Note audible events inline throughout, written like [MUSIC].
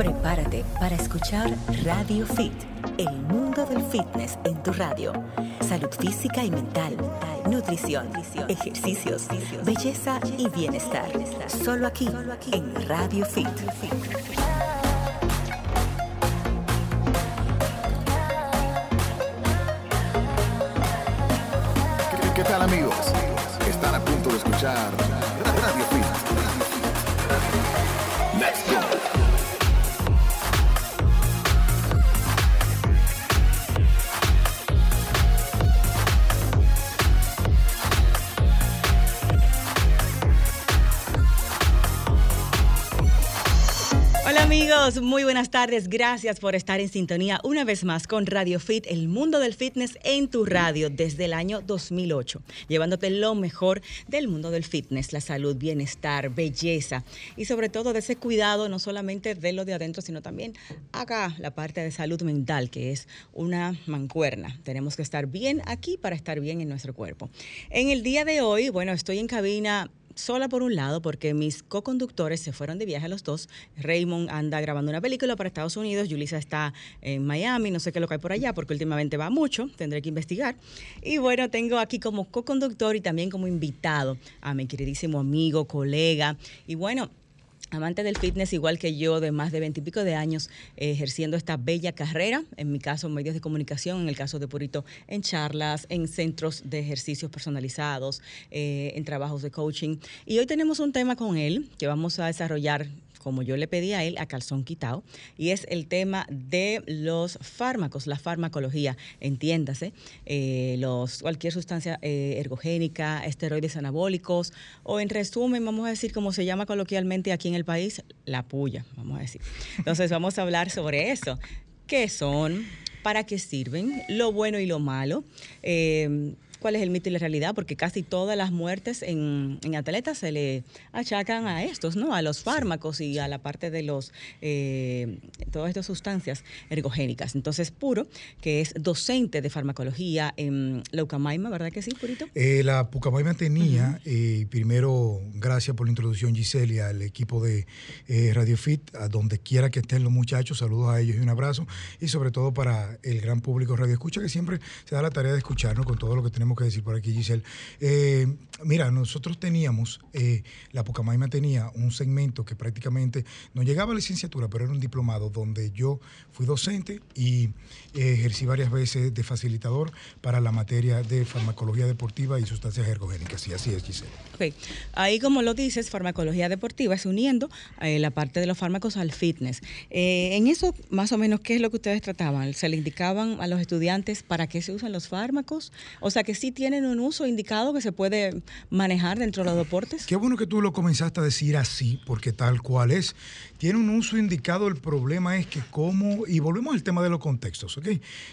Prepárate para escuchar Radio Fit, el mundo del fitness en tu radio. Salud física y mental, nutrición, ejercicios, belleza y bienestar. Solo aquí, en Radio Fit. ¿Qué tal amigos? Están a punto de escuchar buenas tardes. Gracias por estar en sintonía una vez más con Radio Fit, el mundo del fitness en tu radio desde el año 2008, llevándote lo mejor del mundo del fitness, la salud, bienestar, belleza y sobre todo de ese cuidado no solamente de lo de adentro, sino también acá la parte de salud mental, que es una mancuerna. Tenemos que estar bien aquí para estar bien en nuestro cuerpo. En el día de hoy, bueno, estoy en cabina sola por un lado, porque mis co-conductores se fueron de viaje los dos. Raymond anda grabando una película para Estados Unidos, Julissa está en Miami, no sé qué es lo que hay por allá, porque últimamente va mucho, tendré que investigar. Y bueno, tengo aquí como co-conductor y también como invitado a mi queridísimo amigo, colega. Y bueno, amante del fitness igual que yo, de más de veintipico de años eh, ejerciendo esta bella carrera, en mi caso medios de comunicación, en el caso de Purito en charlas, en centros de ejercicios personalizados, eh, en trabajos de coaching. Y hoy tenemos un tema con él que vamos a desarrollar como yo le pedí a él, a calzón quitado, y es el tema de los fármacos, la farmacología, entiéndase, eh, los, cualquier sustancia eh, ergogénica, esteroides anabólicos, o en resumen, vamos a decir como se llama coloquialmente aquí en el país, la puya, vamos a decir. Entonces vamos a hablar sobre eso. ¿Qué son? ¿Para qué sirven? Lo bueno y lo malo. Eh, cuál es el mito y la realidad, porque casi todas las muertes en, atletas se le achacan a estos, ¿no? A los fármacos y a la parte de los eh, todas estas sustancias ergogénicas. Entonces, Puro, que es docente de farmacología en la Ucamaima, ¿verdad que sí, Purito? Eh, la Ucamaima tenía, eh, primero, gracias por la introducción, Giselle, al equipo de Radio Fit, a donde quiera que estén los muchachos, saludos a ellos y un abrazo, y sobre todo para el gran público Radio Escucha, que siempre se da la tarea de escucharnos con todo lo que tenemos que decir por aquí, Giselle. Eh, mira, nosotros teníamos, eh, la Pucamaima tenía un segmento que prácticamente no llegaba a licenciatura, pero era un diplomado donde yo fui docente y eh, ejercí varias veces de facilitador para la materia de farmacología deportiva y sustancias ergogénicas. Y así es, Giselle. Ok, ahí como lo dices, farmacología deportiva es uniendo la parte de los fármacos al fitness. en eso, más o menos, ¿qué es lo que ustedes trataban? ¿Se le indicaban a los estudiantes para qué se usan los fármacos? O sea, que sí tienen un uso indicado que se puede manejar dentro de los deportes? Qué bueno que tú lo comenzaste a decir así, porque tal cual es. Tiene un uso indicado, el problema es que cómo, y volvemos al tema de los contextos, ¿ok?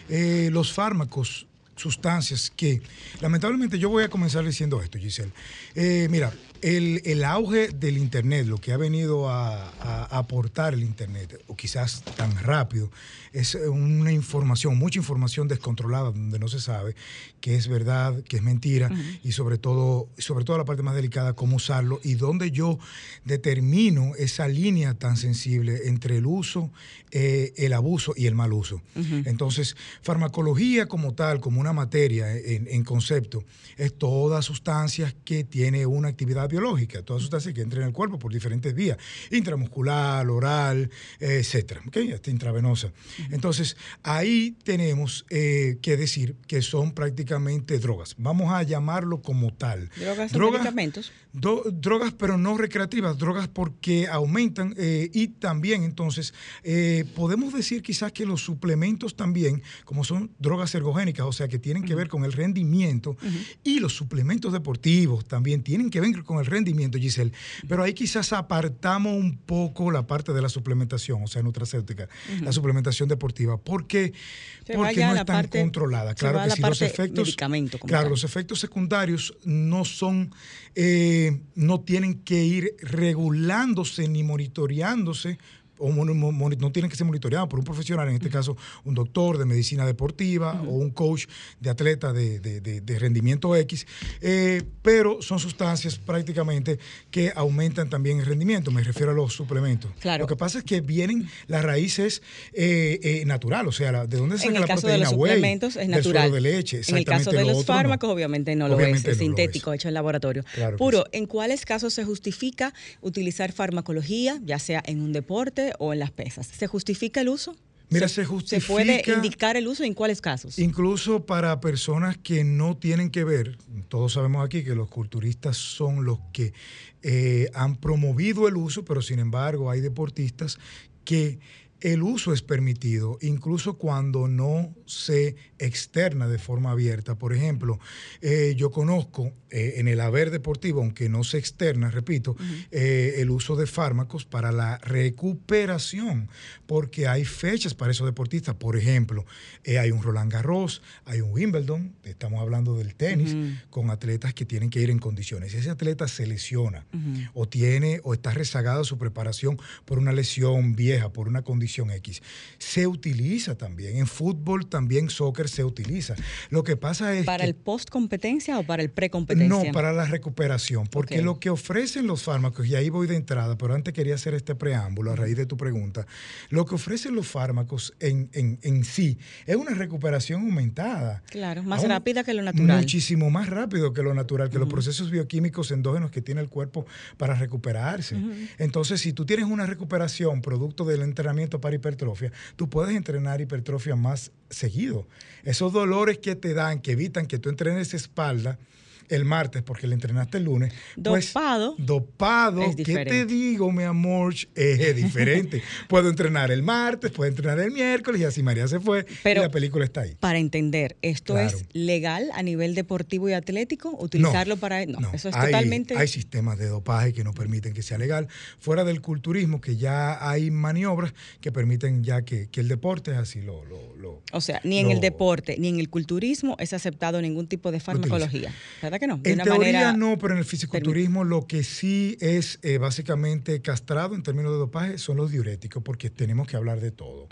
Eh, los fármacos sustancias que, lamentablemente, yo voy a comenzar diciendo esto, Giselle. Eh, mira, el, auge del Internet, lo que ha venido a, aportar el Internet, o quizás tan rápido, es una información, mucha información descontrolada, donde no se sabe qué es verdad, qué es mentira, y sobre todo, sobre todo la parte más delicada, cómo usarlo, y donde yo determino esa línea tan sensible entre el uso, eh, el abuso y el mal uso. Entonces, farmacología como tal, como una materia en, en concepto, es toda sustancia que tiene una actividad biológica, todas sustancias que entran en el cuerpo por diferentes vías, intramuscular, oral, etcétera, ¿okay? hasta intravenosa. Entonces, ahí tenemos eh, que decir que son prácticamente drogas. Vamos a llamarlo como tal. Drogas, drogas medicamentos. drogas, pero no recreativas, drogas porque aumentan eh, y también entonces eh, podemos decir quizás que los suplementos también, como son drogas ergogénicas, o sea que tienen que ver con el rendimiento y los suplementos deportivos también tienen que ver con el rendimiento, Giselle, pero ahí quizás apartamos un poco la parte de la suplementación, o sea, nutracéutica, la suplementación deportiva, porque, porque no está controlada. Claro que sí, los efectos, claro, los efectos secundarios no son, eh, no tienen que ir regulándose ni monitoreándose o no tienen que ser monitoreados por un profesional, en este caso un doctor de medicina deportiva o un coach de atleta de, rendimiento X, eh, pero son sustancias prácticamente que aumentan también el rendimiento, me refiero a los suplementos. Claro. Lo que pasa es que vienen, la raíz es eh, eh, natural, o sea, ¿de dónde saca la proteína de los suplementos es natural. de leche. En el caso de los fármacos, obviamente no lo es, es sintético, hecho en laboratorio. Puro, ¿en cuáles casos se justifica utilizar farmacología, ya sea en un deporte o en las pesas? ¿Se justifica el uso? Mira, se, justifica. ¿Se puede indicar el uso en cuáles casos? Incluso para personas que no tienen que ver, todos sabemos aquí que los culturistas son los que eh, han promovido el uso, pero sin embargo hay deportistas que el uso es permitido, incluso cuando no se externa de forma abierta. Por ejemplo, eh, yo conozco eh, en el haber deportivo, aunque no se externa, repito, eh, el uso de fármacos para la recuperación, porque hay fechas para esos deportistas. Por ejemplo, hay un Roland Garros, hay un Wimbledon, estamos hablando del tenis, con atletas que tienen que ir en condiciones. Si ese atleta se lesiona o tiene o está rezagado su preparación por una lesión vieja, por una condición X. Se utiliza también, en fútbol también soccer se utiliza. Lo que pasa es... ¿Para el post competencia o para el pre-competencia? No, para la recuperación, porque lo que ofrecen los fármacos, y ahí voy de entrada, pero antes quería hacer este preámbulo a raíz de tu pregunta, lo que ofrecen los fármacos en, en, sí es una recuperación aumentada. Claro, más rápida que lo natural. Muchísimo más rápido que lo natural, que los procesos bioquímicos endógenos que tiene el cuerpo para recuperarse. Entonces, si tú tienes una recuperación producto del entrenamiento para hipertrofia, tú puedes entrenar hipertrofia más seguido. Esos dolores que te dan, que evitan que tú entrenes espalda, el martes porque le entrenaste el lunes. Pues, dopado. dopado. ¿Qué te digo, mi amor? Es diferente. [LAUGHS] puedo entrenar el martes, puedo entrenar el miércoles y así María se fue Pero, y la película está ahí. Para entender, ¿esto es legal a nivel deportivo y atlético? ¿Utilizarlo para.? No, eso es totalmente. Hay sistemas de dopaje que no permiten que sea legal. Fuera del culturismo, que ya hay maniobras que permiten ya que, el deporte así lo, lo, O sea, ni en el deporte ni en el culturismo es aceptado ningún tipo de farmacología. ¿Verdad? Que no? en teoría no, pero en el fisiculturismo lo que sí es eh, básicamente castrado en términos de dopaje son los diuréticos, porque tenemos que hablar de todo.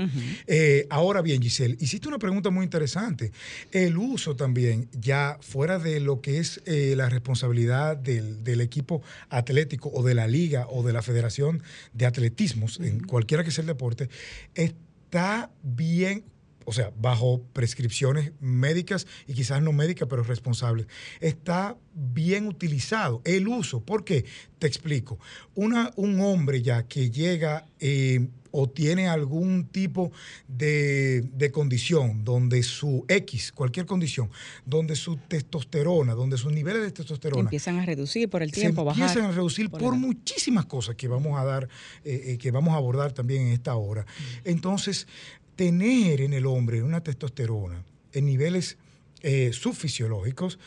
Eh, ahora bien, Giselle, hiciste una pregunta muy interesante. El uso también, ya fuera de lo que es eh, la responsabilidad del, equipo atlético o de la liga o de la federación de atletismos, en cualquiera que sea el deporte, está bien o sea, bajo prescripciones médicas y quizás no médicas, pero responsables, está bien utilizado el uso. ¿Por qué? Te explico. Una, un hombre ya que llega eh, o tiene algún tipo de, condición donde su X, cualquier condición, donde su testosterona, donde sus niveles de testosterona empiezan a reducir por el tiempo, se empiezan a reducir por, muchísimas cosas que vamos a dar, eh, eh, que vamos a abordar también en esta hora. Entonces, tener en el hombre una testosterona en niveles eh, subfisiológicos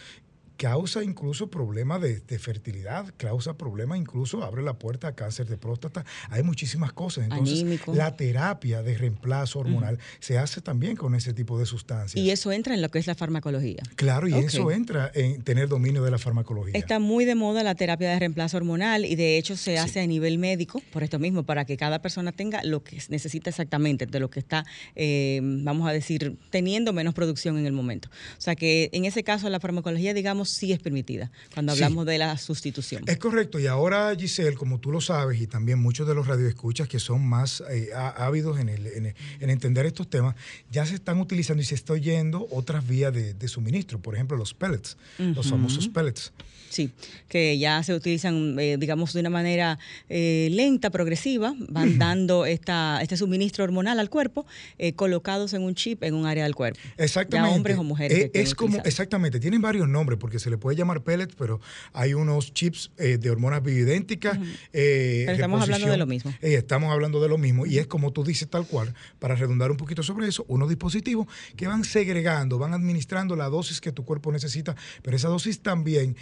causa incluso problemas de, fertilidad, causa problemas incluso, abre la puerta a cáncer de próstata. Hay muchísimas cosas. Entonces, la terapia de reemplazo hormonal se hace también con ese tipo de sustancias. Y eso entra en lo que es la farmacología. Claro, y eso entra en tener dominio de la farmacología. Está muy de moda la terapia de reemplazo hormonal y de hecho se hace a nivel médico, por esto mismo, para que cada persona tenga lo que necesita exactamente, de lo que está, eh, vamos a decir, teniendo menos producción en el momento. O sea que en ese caso la farmacología, digamos, sí es permitida cuando hablamos de la sustitución. Es correcto. Y ahora, Giselle, como tú lo sabes, y también muchos de los radioescuchas que son más eh, ávidos en, en, entender estos temas, ya se están utilizando y se está oyendo otras vías de, suministro. Por ejemplo, los pellets, los famosos pellets. Sí, que ya se utilizan, eh, digamos, de una manera eh, lenta, progresiva, van dando esta, este suministro hormonal al cuerpo, eh, colocados en un chip en un área del cuerpo. Exactamente. Ya hombres o mujeres. es como, exactamente, tienen varios nombres porque se le puede llamar pellets, pero hay unos chips de hormonas bioidénticas. pero estamos hablando de lo mismo. estamos hablando de lo mismo y es como tú dices tal cual, para redundar un poquito sobre eso, unos dispositivos que van segregando, van administrando la dosis que tu cuerpo necesita, pero esa dosis también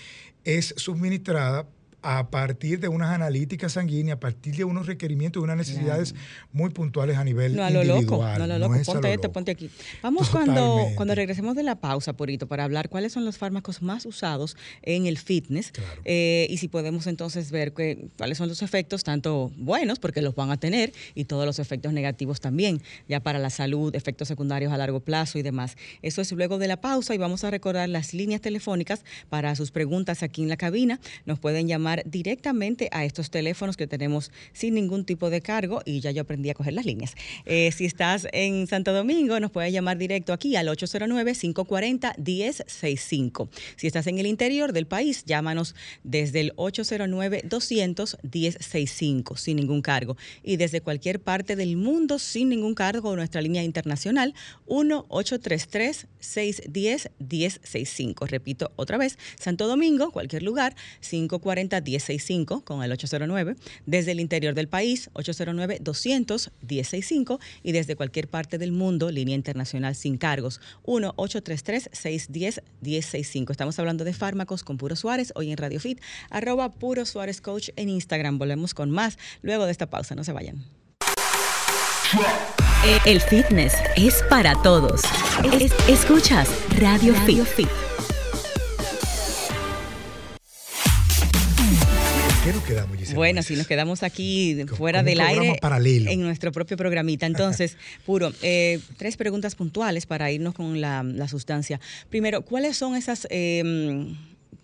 es suministrada a partir de unas analíticas sanguíneas, a partir de unos requerimientos y unas necesidades muy puntuales a nivel No a lo loco, individual. no a lo loco. es a ponte lo esto, loco. ponte aquí. Vamos cuando, cuando regresemos de la pausa, Purito, para hablar cuáles son los fármacos más usados en el fitness Claro. eh, y si podemos entonces ver que- cuáles son los efectos, tanto buenos, porque los van a tener, y todos los efectos negativos también, ya para la salud, efectos secundarios a largo plazo y demás. Eso es luego de la pausa y vamos a recordar las líneas telefónicas para sus preguntas aquí en la cabina. Nos pueden llamar directamente a estos teléfonos que tenemos sin ningún tipo de cargo y ya yo aprendí a coger las líneas. Eh, si estás en Santo Domingo, nos puedes llamar directo aquí al 809-540-1065. Si estás en el interior del país, llámanos desde el 809-200-1065 sin ningún cargo. Y desde cualquier parte del mundo sin ningún cargo, nuestra línea internacional 1-833-610-1065. Repito otra vez, Santo Domingo, cualquier lugar, 540-1065 con el 809. Desde el interior del país, 809-200-1065. Y desde cualquier parte del mundo, línea internacional sin cargos, 1-833-610-1065. Estamos hablando de fármacos con Puro Suárez, hoy en Radio Fit, arroba Puro Suárez Coach en Instagram. Volvemos con más luego de esta pausa, no se vayan. El fitness es para todos. Es- escuchas Radio, Fit. ¿Qué nos quedamos, Gisela? Bueno, si nos quedamos aquí fuera del aire paralelo. en nuestro propio programita. Entonces, [LAUGHS] puro, eh, tres preguntas puntuales para irnos con la, la sustancia. Primero, ¿cuáles son esas eh,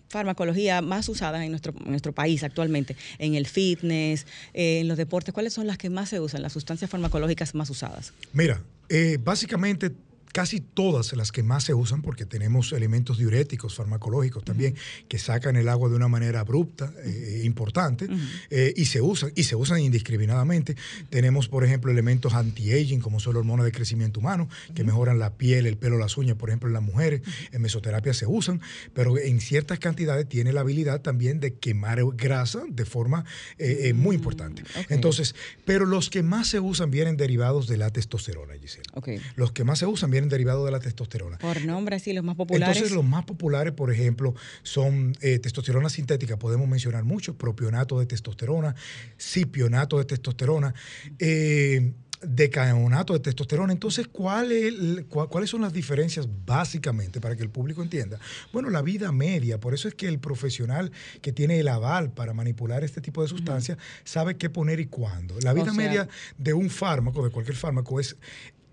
farmacologías más usadas en nuestro, en nuestro país actualmente? En el fitness, eh, en los deportes, ¿cuáles son las que más se usan, las sustancias farmacológicas más usadas? Mira, eh, básicamente casi todas las que más se usan, porque tenemos elementos diuréticos, farmacológicos también, que sacan el agua de una manera abrupta, eh, importante, eh, y se usan, y se usan indiscriminadamente. Tenemos, por ejemplo, elementos anti-aging, como son las hormonas de crecimiento humano, que mejoran la piel, el pelo, las uñas, por ejemplo, en las mujeres. En mesoterapia se usan, pero en ciertas cantidades tiene la habilidad también de quemar grasa de forma eh, eh, muy importante. ok. Entonces, pero los que más se usan vienen derivados de la testosterona, Gisela. Ok. Los que más se usan vienen derivados de la testosterona. Por nombre, así, los más populares. Entonces, los más populares, por ejemplo, son eh, testosterona sintética, podemos mencionar muchos, propionato de testosterona, cipionato de testosterona, eh, decaonato de testosterona. Entonces, ¿cuál es ¿cuáles son las diferencias básicamente para que el público entienda? Bueno, la vida media, por eso es que el profesional que tiene el aval para manipular este tipo de sustancias sabe qué poner y cuándo. La vida sea- media de un fármaco, de cualquier fármaco, es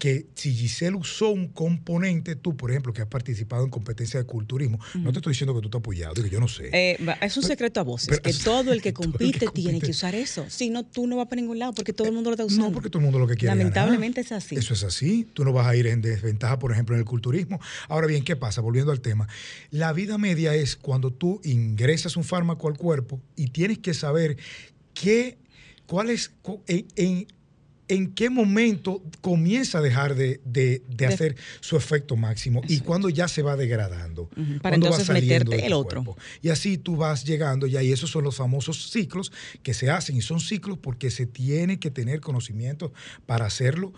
que si Giselle usó un componente, tú, por ejemplo, que has participado en competencia de culturismo, no te estoy diciendo que tú te has apoyado, digo, yo no sé. Eh, es un secreto a voces, pero- que todo el que todo el que compite tiene que usar eso. Si no, tú no vas para ningún lado porque todo el mundo lo está usando. No, porque todo el mundo lo que quiere. ganar. Lamentablemente es así. Eso es así. Tú no vas a ir en desventaja, por ejemplo, en el culturismo. Ahora bien, ¿qué pasa? Volviendo al tema. La vida media es cuando tú ingresas un fármaco al cuerpo y tienes que saber qué, cuál es, cu- en, en- en qué momento comienza a dejar de, de- hacer su efecto máximo y cuándo ya se va degradando. Ujú, para va entonces saliendo meterte el otro. cuerpo. Y así tú vas llegando ya, y esos son los famosos ciclos que se hacen, y son ciclos porque se tiene que tener conocimiento para hacerlo,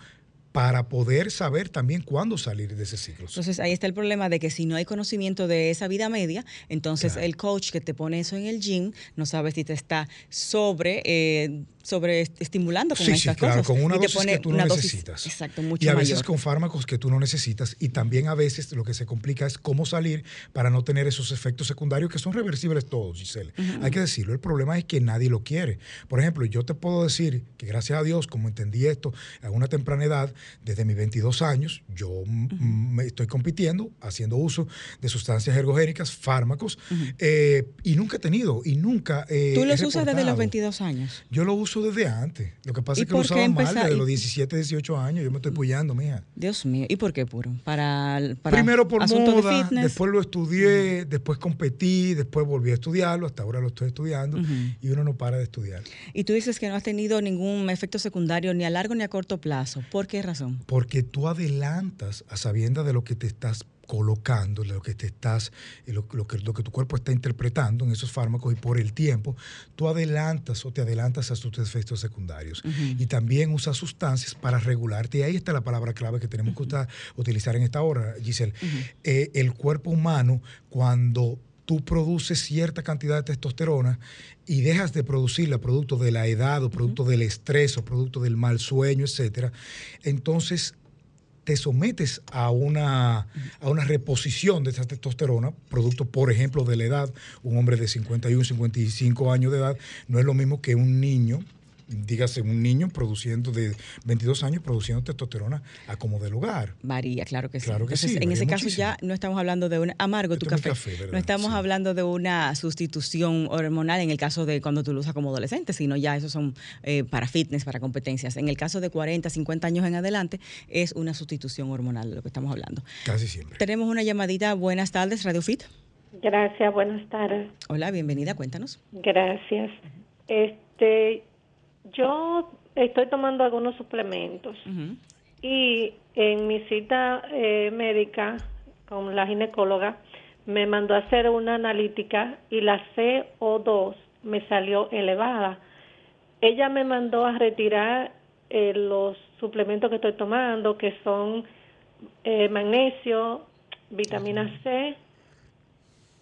para poder saber también cuándo salir de ese ciclo. Entonces ahí está el problema de que si no hay conocimiento de esa vida media, entonces Claro. el coach que te pone eso en el gym no sabe si te está sobre, eh, sobre est- estimulando con Sí, sí, estas claro, cosas. con una Y te dosis pone que tú no dosis- necesitas. exacto, mucho y a veces mayor. con fármacos que tú no necesitas. Y también a veces lo que se complica es cómo salir para no tener esos efectos secundarios que son reversibles todos, Giselle. Hay que decirlo. El problema es que nadie lo quiere. Por ejemplo, yo te puedo decir que gracias a Dios, como entendí esto a una temprana edad, desde mis 22 años, yo mm, me estoy compitiendo, haciendo uso de sustancias ergogénicas, fármacos, eh, y nunca he tenido, y nunca. eh, Tú he los usas desde los reportado. 22 años. Yo lo uso desde antes. Lo que pasa ¿Y es que lo usaba mal desde y- los 17, 18 años. Yo me estoy puyando, mija. Dios mío. ¿Y por qué puro? Para, para Primero por de moda, fitness. después lo estudié, después competí, después volví a estudiarlo, hasta ahora lo estoy estudiando y uno no para de estudiar. Y tú dices que no has tenido ningún efecto secundario ni a largo ni a corto plazo. ¿Por qué razón? Porque tú adelantas a sabiendas de lo que te estás colocando, de lo que te estás, eh, lo, lo que, lo que tu cuerpo está interpretando en esos fármacos y por el tiempo, tú adelantas o te adelantas a tus efectos secundarios. Y también usas sustancias para regularte. Y ahí está la palabra clave que tenemos que utilizar en esta hora, Giselle. Eh, el cuerpo humano, cuando tú produces cierta cantidad de testosterona y dejas de producirla producto de la edad o producto del estrés o producto del mal sueño, etcétera, entonces te sometes a una, a una reposición de esa testosterona, producto, por ejemplo, de la edad. Un hombre de 51, 55 años de edad no es lo mismo que un niño dígase, un niño produciendo de 22 años produciendo testosterona a como del hogar. Varía, claro que sí. Claro que sí, en ese caso muchísimo. ya no estamos hablando de un amargo tu Esto café. no estamos Sí. hablando de una sustitución hormonal en el caso de cuando tú lo usas como adolescente, sino ya esos son eh, para fitness, para competencias. En el caso de 40, 50 años en adelante es una sustitución hormonal de lo que estamos hablando. Casi siempre. Tenemos una llamadita. Buenas tardes, Radio Fit. Gracias, buenas tardes. Hola, bienvenida, cuéntanos. Gracias. Este, yo estoy tomando algunos suplementos. Y en mi cita eh, médica con la ginecóloga me mandó a hacer una analítica y la CO2 me salió elevada. Ella me mandó a retirar eh, los suplementos que estoy tomando, que son eh, magnesio, vitamina C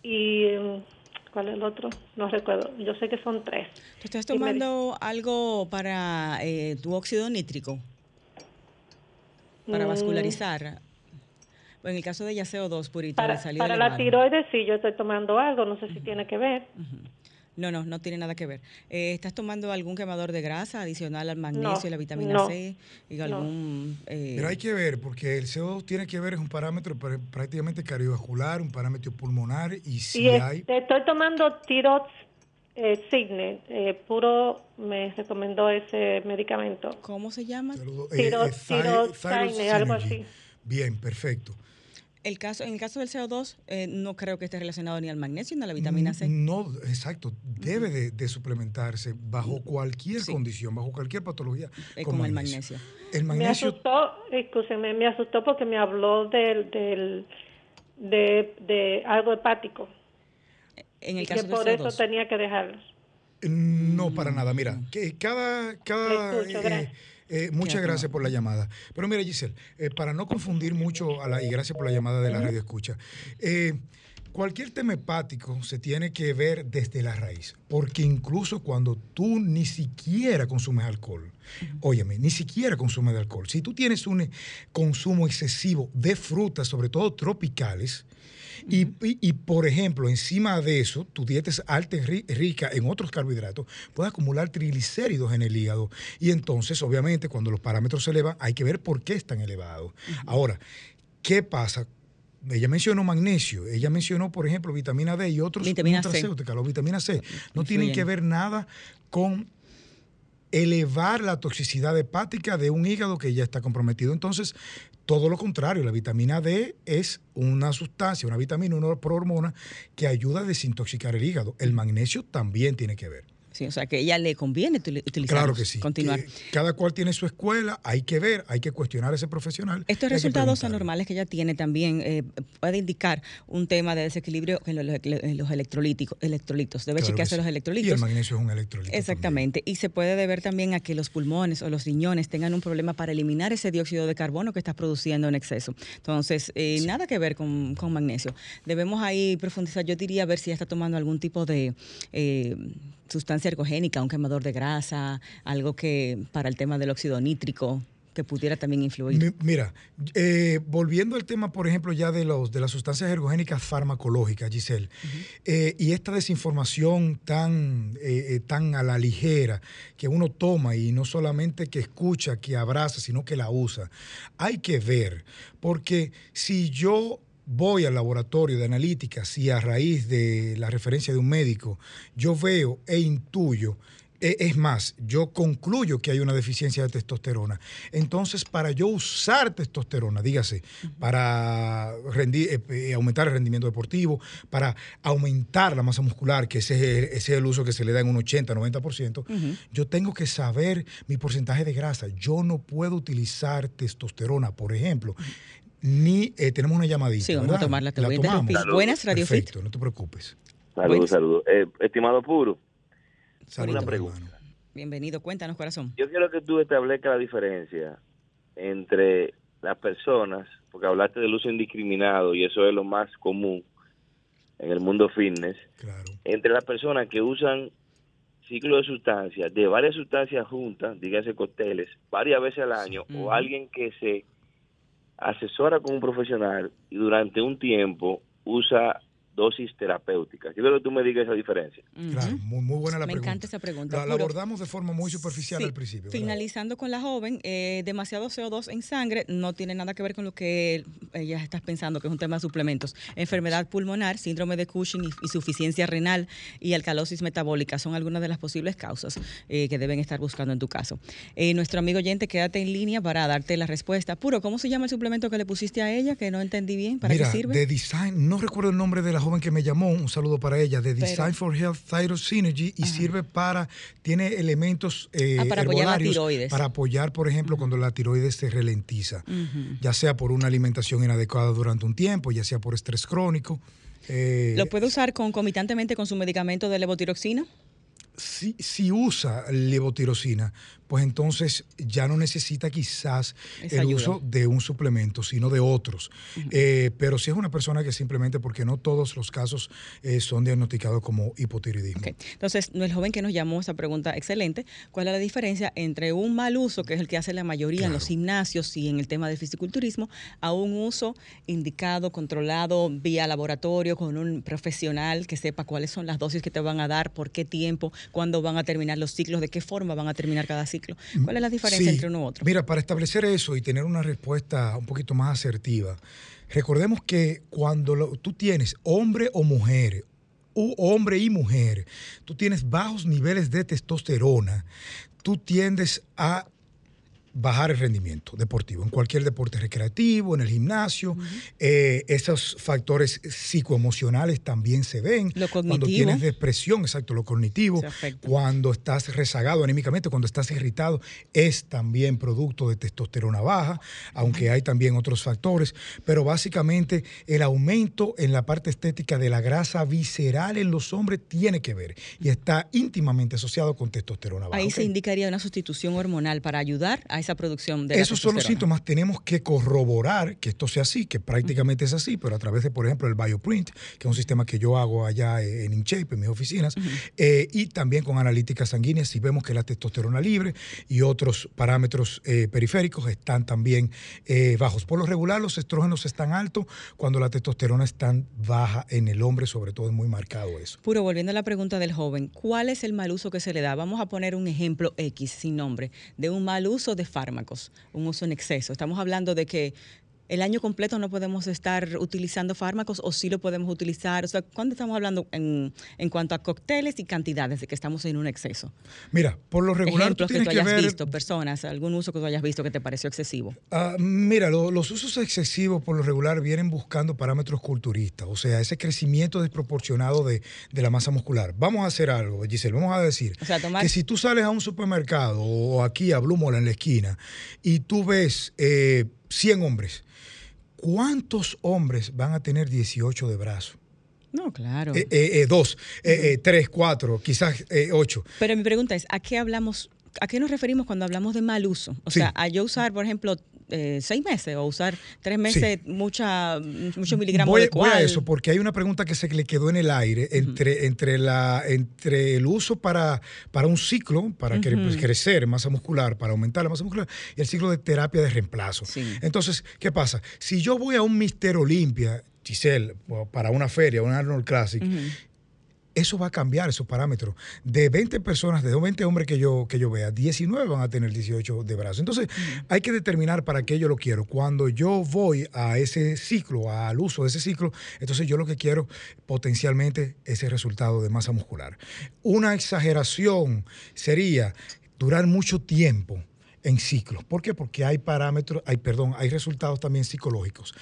y mm, ¿cuál es el otro? No recuerdo. Yo sé que son tres. ¿Tú estás me tomando algo para eh, tu óxido nítrico? Para Mm. vascularizar. En el caso de ella CO2 purito, Para, salió para la tiroides sí, yo estoy tomando algo, no sé si tiene que ver. No, no, no tiene nada que ver. Eh, ¿Estás tomando algún quemador de grasa adicional al magnesio No, y la vitamina no, C? Y algún, eh, Pero hay que ver, porque el CO2 tiene que ver, es un parámetro pr- prácticamente cardiovascular, un parámetro pulmonar, y si y es- hay... estoy tomando tirox eh, eh, puro me recomendó ese medicamento. ¿Cómo se llama? Tiro- Thy- tiroxine, Thyroid algo así. Bien, perfecto. El caso, en el caso del CO2, eh, no creo que esté relacionado ni al magnesio ni a la vitamina C. No, exacto. Debe de, de suplementar-se bajo cualquier Sí. condición, bajo cualquier patología. Eh, con el magnesio. El Me asustó, escúcheme, me asustó porque me habló del, del de, de algo hepático En y el que caso por del eso CO2. tenía que dejarlos. no para nada. Mira, que cada... cada Le escucho, eh, gracias. Eh, muchas gracias por la llamada. Pero mira, Giselle, eh, para no confundir mucho, a la, y gracias por la llamada de la radio escucha, eh, cualquier tema hepático se tiene que ver desde la raíz, porque incluso cuando tú ni siquiera consumes alcohol, óyeme, ni siquiera consumes de alcohol, si tú tienes un eh, consumo excesivo de frutas, sobre todo tropicales, y, y- y, por ejemplo, encima de eso, tu dieta es alta y ri- rica en otros carbohidratos, puede acumular triglicéridos en el hígado. Y entonces, obviamente, cuando los parámetros se elevan, hay que ver por qué están elevados. Ahora, ¿qué pasa? Ella mencionó magnesio, ella mencionó, por ejemplo, vitamina D y otros Vitamina vitamina C. No tienen que ver nada con elevar la toxicidad hepática de un hígado que ya está comprometido. Entonces, todo lo contrario, la vitamina D es una sustancia, una vitamina, una prohormona que ayuda a desintoxicar el hígado. El magnesio también tiene que ver. Sí, o sea, que a ella le conviene utili- utilizar. Claro que sí. Continuar. Que cada cual tiene su escuela, hay que ver, hay que cuestionar a ese profesional. Estos y resultados anormales que ella tiene también eh, puede indicar un tema de desequilibrio en los, en los electrolíticos, electrolitos. Debe Claro que chequearse sí. los Y electrolitos. el magnesio es un electrolito. Exactamente. Y se puede deber también a que los pulmones o los riñones tengan un problema para eliminar ese dióxido de carbono que estás produciendo en exceso. Entonces, eh, nada que ver con, con magnesio. Debemos ahí profundizar. Yo diría ver si ella está tomando algún tipo de eh, sustancia ergogénica, un quemador de grasa, algo que para el tema del óxido nítrico que pudiera también influir. Mi- Mira, eh, volviendo al tema, por ejemplo, ya de los de las sustancias ergogénicas farmacológicas, Giselle, eh, y esta desinformación tan, eh, eh, tan a la ligera que uno toma y no solamente que escucha, que abraza, sino que la usa, hay que ver, porque si yo voy al laboratorio de analítica, si a raíz de la referencia de un médico yo veo e intuyo e- Es más, yo concluyo que hay una deficiencia de testosterona. Entonces, para yo usar testosterona, dígase, para rendi- eh, eh, aumentar el rendimiento deportivo, para aumentar la masa muscular, que ese es el, ese es el uso que se le da en un 80, 90%, yo tengo que saber mi porcentaje de grasa. Yo no puedo utilizar testosterona, por ejemplo. Ni eh, tenemos una llamadita. Sí, vamos a tomarla, te La voy a tomamos. interrumpir. Buenas, Radio Fit. Perfecto, no te preocupes. Saludos, saludos. Eh, estimado Puro, Una pregunta. hermano. Bienvenido, cuéntanos, corazón. yo quiero que tú establezcas la diferencia entre las personas, porque hablaste del uso indiscriminado y eso es lo más común en el mundo fitness Claro. entre las personas que usan ciclo de sustancias, de varias sustancias juntas, dígase cócteles, varias veces al año, o alguien que se asesora con un profesional y durante un tiempo usa dosis terapéuticas. Yo creo que tú me digas esa diferencia. Claro, muy, muy buena la Me pregunta. encanta esa pregunta, La, abordamos de forma muy superficial Sí, al principio. ¿verdad? Finalizando con la joven, eh, demasiado CO2 en sangre no tiene nada que ver con lo que ella está pensando, que es un tema de suplementos. Enfermedad pulmonar, síndrome de Cushing y insuficiencia renal y alcalosis metabólica son algunas de las posibles causas eh, que deben estar buscando en tu caso. Eh, nuestro amigo oyente, quédate en línea para darte la respuesta. Puro, ¿cómo se llama el suplemento que le pusiste a ella? Que no entendí bien. ¿Para Mira, qué sirve? de Design, no recuerdo el nombre de la joven que me llamó, un saludo para ella, de Pero- Design for Health Thyroid Synergy y sirve para, tiene elementos eh, Ah, para apoyar la tiroides. para apoyar, por ejemplo, cuando la tiroides se ralentiza, ya sea por una alimentación inadecuada durante un tiempo, ya sea por estrés crónico. eh, ¿Lo puede usar concomitantemente con su medicamento de levotiroxina? si, si usa levotirosina, pues entonces ya no necesita quizás Esa el ayuda. uso de un suplemento, sino de otros. Eh, pero si es una persona que simplemente, porque no todos los casos eh, son diagnosticados como hipotiroidismo. Ok. Entonces, el joven que nos llamó esa pregunta excelente, ¿cuál es la diferencia entre un mal uso, que es el que hace la mayoría en los gimnasios y en el tema del fisiculturismo, a un uso indicado, controlado vía laboratorio con un profesional que sepa cuáles son las dosis que te van a dar, por qué tiempo, cuándo van a terminar los ciclos, de qué forma van a terminar cada ciclo? ¿Cuál es la diferencia Sí. entre uno u otro? Mira, para establecer eso y tener una respuesta un poquito más asertiva, recordemos que cuando lo- tú tienes hombre o mujer, u hombre y mujer, tú tienes bajos niveles de testosterona, tú tiendes a bajar el rendimiento deportivo, en cualquier deporte recreativo, en el gimnasio. Eh, esos factores psicoemocionales también se ven. Lo Cuando cognitivo. tienes depresión, exacto, lo cognitivo. Cuando estás rezagado anímicamente, cuando estás irritado, es también producto de testosterona baja, aunque hay también otros factores. Pero básicamente el aumento en la parte estética de la grasa visceral en los hombres tiene que ver y está íntimamente asociado con testosterona baja. Ahí se indicaría una sustitución hormonal para ayudar a esa producción de la Esos son los síntomas. Tenemos que corroborar que esto sea así, que prácticamente es así, pero a través de, por ejemplo, el Bioprint, que es un sistema que yo hago allá en InShape, en mis oficinas, eh, y también con analíticas sanguíneas, si vemos que la testosterona libre y otros parámetros eh, periféricos están también eh, bajos. Por lo regular, los estrógenos están altos cuando la testosterona está baja en el hombre, sobre todo es muy marcado eso. Puro, volviendo a la pregunta del joven, ¿cuál es el mal uso que se le da? Vamos a poner un ejemplo X, sin nombre, de un mal uso de fármacos, un uso en exceso. Estamos hablando de que el año completo no podemos estar utilizando fármacos o sí lo podemos utilizar. O sea, ¿cuándo estamos hablando en, en cuanto a cócteles y cantidades de que estamos en un exceso? Mira, por lo regular, tú Ejemplos que tú que hayas ver visto, personas, algún uso que tú hayas visto que te pareció excesivo. Ah, mira, lo- los usos excesivos por lo regular vienen buscando parámetros culturistas, o sea, ese crecimiento desproporcionado de, de la masa muscular. Vamos a hacer algo, Giselle, vamos a decir O sea, tomar- que si tú sales a un supermercado o aquí a Blue Mall en la esquina y tú ves eh, 100 hombres, ¿cuántos hombres van a tener 18 de brazo? No, claro. Eh, eh, eh, dos, eh, tres, cuatro, quizás ocho. Pero mi pregunta es, ¿a qué hablamos, a qué nos referimos cuando hablamos de mal uso? O Sí. sea, a yo usar, por ejemplo, eh, seis meses o usar tres meses mucha, muchos miligramos voy, de voy a cual. eso porque hay una pregunta que se le quedó en el aire entre, entre, la, entre el uso para, para un ciclo, para cre- pues, crecer masa muscular, para aumentar la masa muscular, y el ciclo de terapia de reemplazo. Sí. Entonces, ¿qué pasa? Si yo voy a un Mister Olimpia, Giselle, para una feria, un Arnold Classic, eso va a cambiar esos parámetros. De 20 personas, de 20 hombres que yo, que yo vea, 19 van a tener 18 de brazo. Entonces, hay que determinar para qué yo lo quiero. Cuando yo voy a ese ciclo, al uso de ese ciclo, entonces yo lo que quiero potencialmente es el resultado de masa muscular. Una exageración sería durar mucho tiempo en ciclos. ¿Por qué? Porque hay parámetros, hay, perdón, hay resultados también psicológicos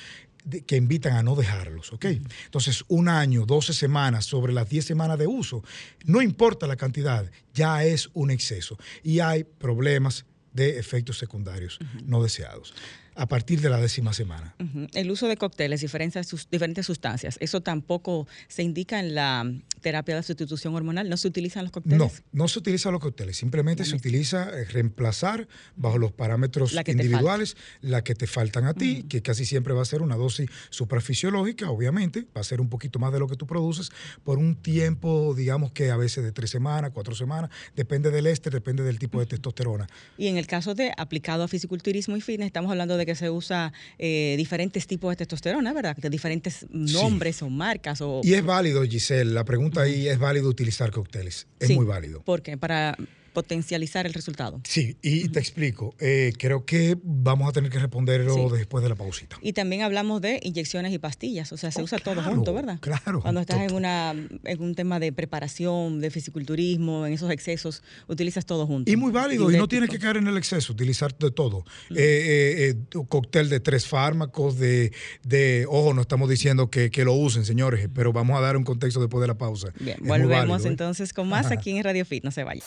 que invitan a no dejarlos, ¿ok? Entonces, un año, 12 semanas sobre las 10 semanas de uso, no importa la cantidad, ya es un exceso y hay problemas de efectos secundarios no deseados. a partir de la décima semana. El uso de cócteles, diferentes, sus- diferentes sustancias, eso tampoco se indica en la terapia de sustitución hormonal. ¿No se utilizan los cócteles? No, no se utilizan los cócteles, simplemente se utiliza eh, reemplazar bajo los parámetros La individuales la que te faltan a ti, que casi siempre va a ser una dosis suprafisiológica, obviamente, va a ser un poquito más de lo que tú produces por un tiempo, digamos que a veces de tres semanas, cuatro semanas, depende del éster, depende del tipo de testosterona. Y en el caso de aplicado a fisiculturismo y fitness, estamos hablando de que se usa eh, diferentes tipos de testosterona, ¿verdad? De diferentes nombres o marcas o... Y es válido, Giselle, la pregunta ahí es válido utilizar cócteles, es Sí, muy válido. ¿Por qué? Para potencializar el resultado. Sí, y te explico. Eh, creo que vamos a tener que responderlo Sí. después de la pausita. Y también hablamos de inyecciones y pastillas, o sea, se Oh, usa todo junto, ¿verdad? claro. Cuando estás en, una, en un tema de preparación, de fisiculturismo, en esos excesos, utilizas todo junto. Y muy válido, y no tienes que caer en el exceso, utilizar de todo. Eh, eh, eh, cóctel de tres fármacos, de, de ojo, no estamos diciendo que, que lo usen, señores, pero vamos a dar un contexto después de la pausa. Bien, Es volvemos válido, entonces con más Ajá. aquí en Radio Fit, no se vaya.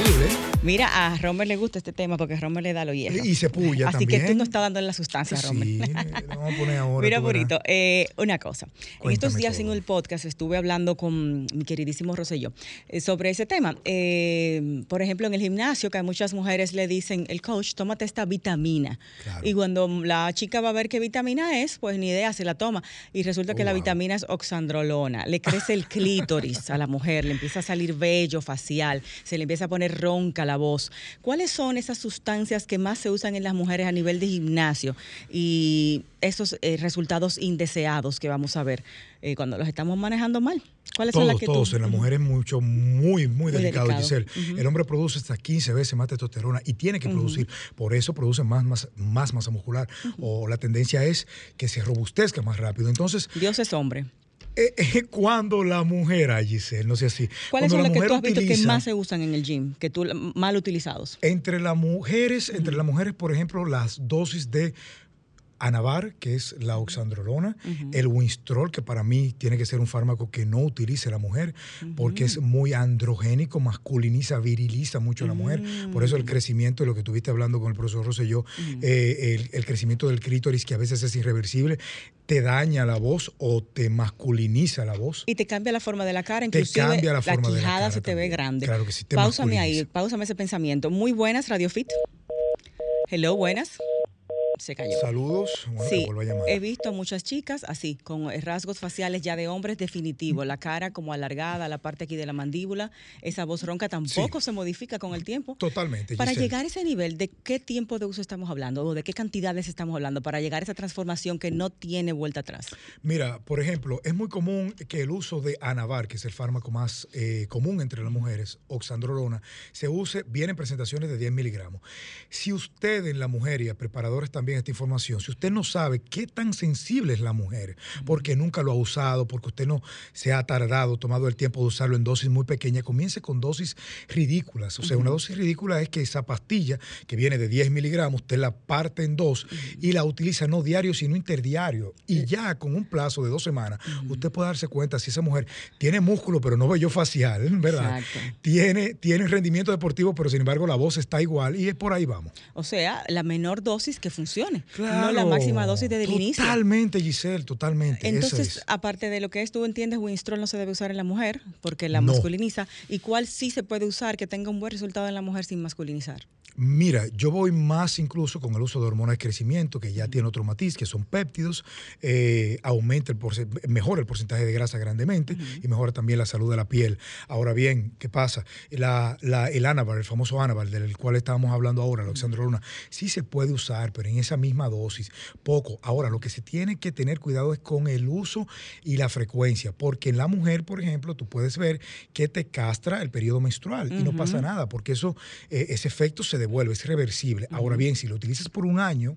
Es terrible, ¿eh? Mira, a Romer le gusta este tema porque Romer le da lo hierro. Y se puya Así que tú no estás dando la sustancia, Romer. Sí, vamos a poner ahora. [LAUGHS] Mira. Purito, eh, una cosa. en estos días todo. en el podcast estuve hablando con mi queridísimo Rosselló eh, sobre ese tema. Eh, por ejemplo, en el gimnasio, que a muchas mujeres le dicen, el coach, tómate esta vitamina. Claro. Y cuando la chica va a ver qué vitamina es, pues ni idea, se la toma. Y resulta Oh, que la wow. vitamina es oxandrolona. Le crece el [LAUGHS] clítoris a la mujer, le empieza a salir vello facial, se le empieza a poner ronca la voz. ¿Cuáles son esas sustancias que más se usan en las mujeres a nivel de gimnasio y esos eh, resultados indeseados que vamos a ver eh, cuando los estamos manejando mal? ¿Cuáles son las Todos, que todos. tú? En la mujer es mucho, muy, muy, delicado, delicado. Giselle. El hombre produce hasta 15 veces más testosterona y tiene que producir. Por eso produce más, más, más masa muscular. O la tendencia es que se robustezca más rápido. Entonces, Dios es hombre. Eh, eh, cuando la mujer, ay, Giselle, no sé así. ¿Cuáles son la las que tú has visto que más se usan en el gym, que tú mal utilizados? Entre las mujeres, entre las mujeres, por ejemplo, las dosis de Anavar, que es la oxandrolona, el Winstrol, que para mí tiene que ser un fármaco que no utilice la mujer, porque es muy androgénico, masculiniza, viriliza mucho a la mujer. Por eso el crecimiento, de lo que estuviste hablando con el profesor Rosselló, eh, el, el crecimiento del clítoris, que a veces es irreversible, te daña la voz o te masculiniza la voz. Y te cambia la forma de la cara, Te inclusive cambia la forma de la cara se te ve grande. Claro que sí, te Páusame ahí, páusame ese pensamiento. Muy buenas, Radio Fit. Hello, buenas. Se cayó. Saludos. Bueno, Sí, vuelvo a llamar. he visto a muchas chicas así, con rasgos faciales ya de hombres definitivos, la cara como alargada, la parte aquí de la mandíbula, esa voz ronca tampoco se modifica con el tiempo. Totalmente. Para Giselle. llegar a ese nivel, ¿de qué tiempo de uso estamos hablando o de qué cantidades estamos hablando para llegar a esa transformación que no tiene vuelta atrás? Mira, por ejemplo, es muy común que el uso de Anavar, que es el fármaco más eh, común entre las mujeres, oxandrolona, se use bien en presentaciones de 10 miligramos. Si usted en la mujer, y a preparadores también esta información, si usted no sabe qué tan sensible es la mujer, porque nunca lo ha usado, porque usted no se ha tardado, tomado el tiempo de usarlo en dosis muy pequeñas, comience con dosis ridículas. O sea, una dosis ridícula es que esa pastilla que viene de 10 miligramos, usted la parte en dos y la utiliza no diario, sino interdiario. Y ya con un plazo de dos semanas, usted puede darse cuenta si esa mujer tiene músculo, pero no vello facial, [LAUGHS] ¿verdad? Exacto. Tiene, tiene rendimiento deportivo, pero sin embargo la voz está igual y es por ahí vamos. O sea, la menor dosis que funcione, no la máxima dosis desde el inicio. Totalmente, Giselle, totalmente. Entonces, es. aparte de lo que es, tú entiendes, Winstrol no se debe usar en la mujer porque la No. masculiniza. ¿Y cuál sí se puede usar que tenga un buen resultado en la mujer sin masculinizar? Mira, yo voy más incluso con el uso de hormonas de crecimiento, que ya tiene otro matiz, que son péptidos, eh, aumenta el mejora el porcentaje de grasa grandemente y mejora también la salud de la piel. Ahora bien, ¿qué pasa? La, la- el Anavar, el famoso Anavar, del cual estábamos hablando ahora, la oxandrolona, sí se puede usar, pero en esa misma dosis, poco. Ahora, lo que se tiene que tener cuidado es con el uso y la frecuencia, porque en la mujer, por ejemplo, tú puedes ver que te castra el periodo menstrual y no pasa nada, porque eso, eh, ese efecto se devuelve, es reversible. Ahora bien, si lo utilizas por un año,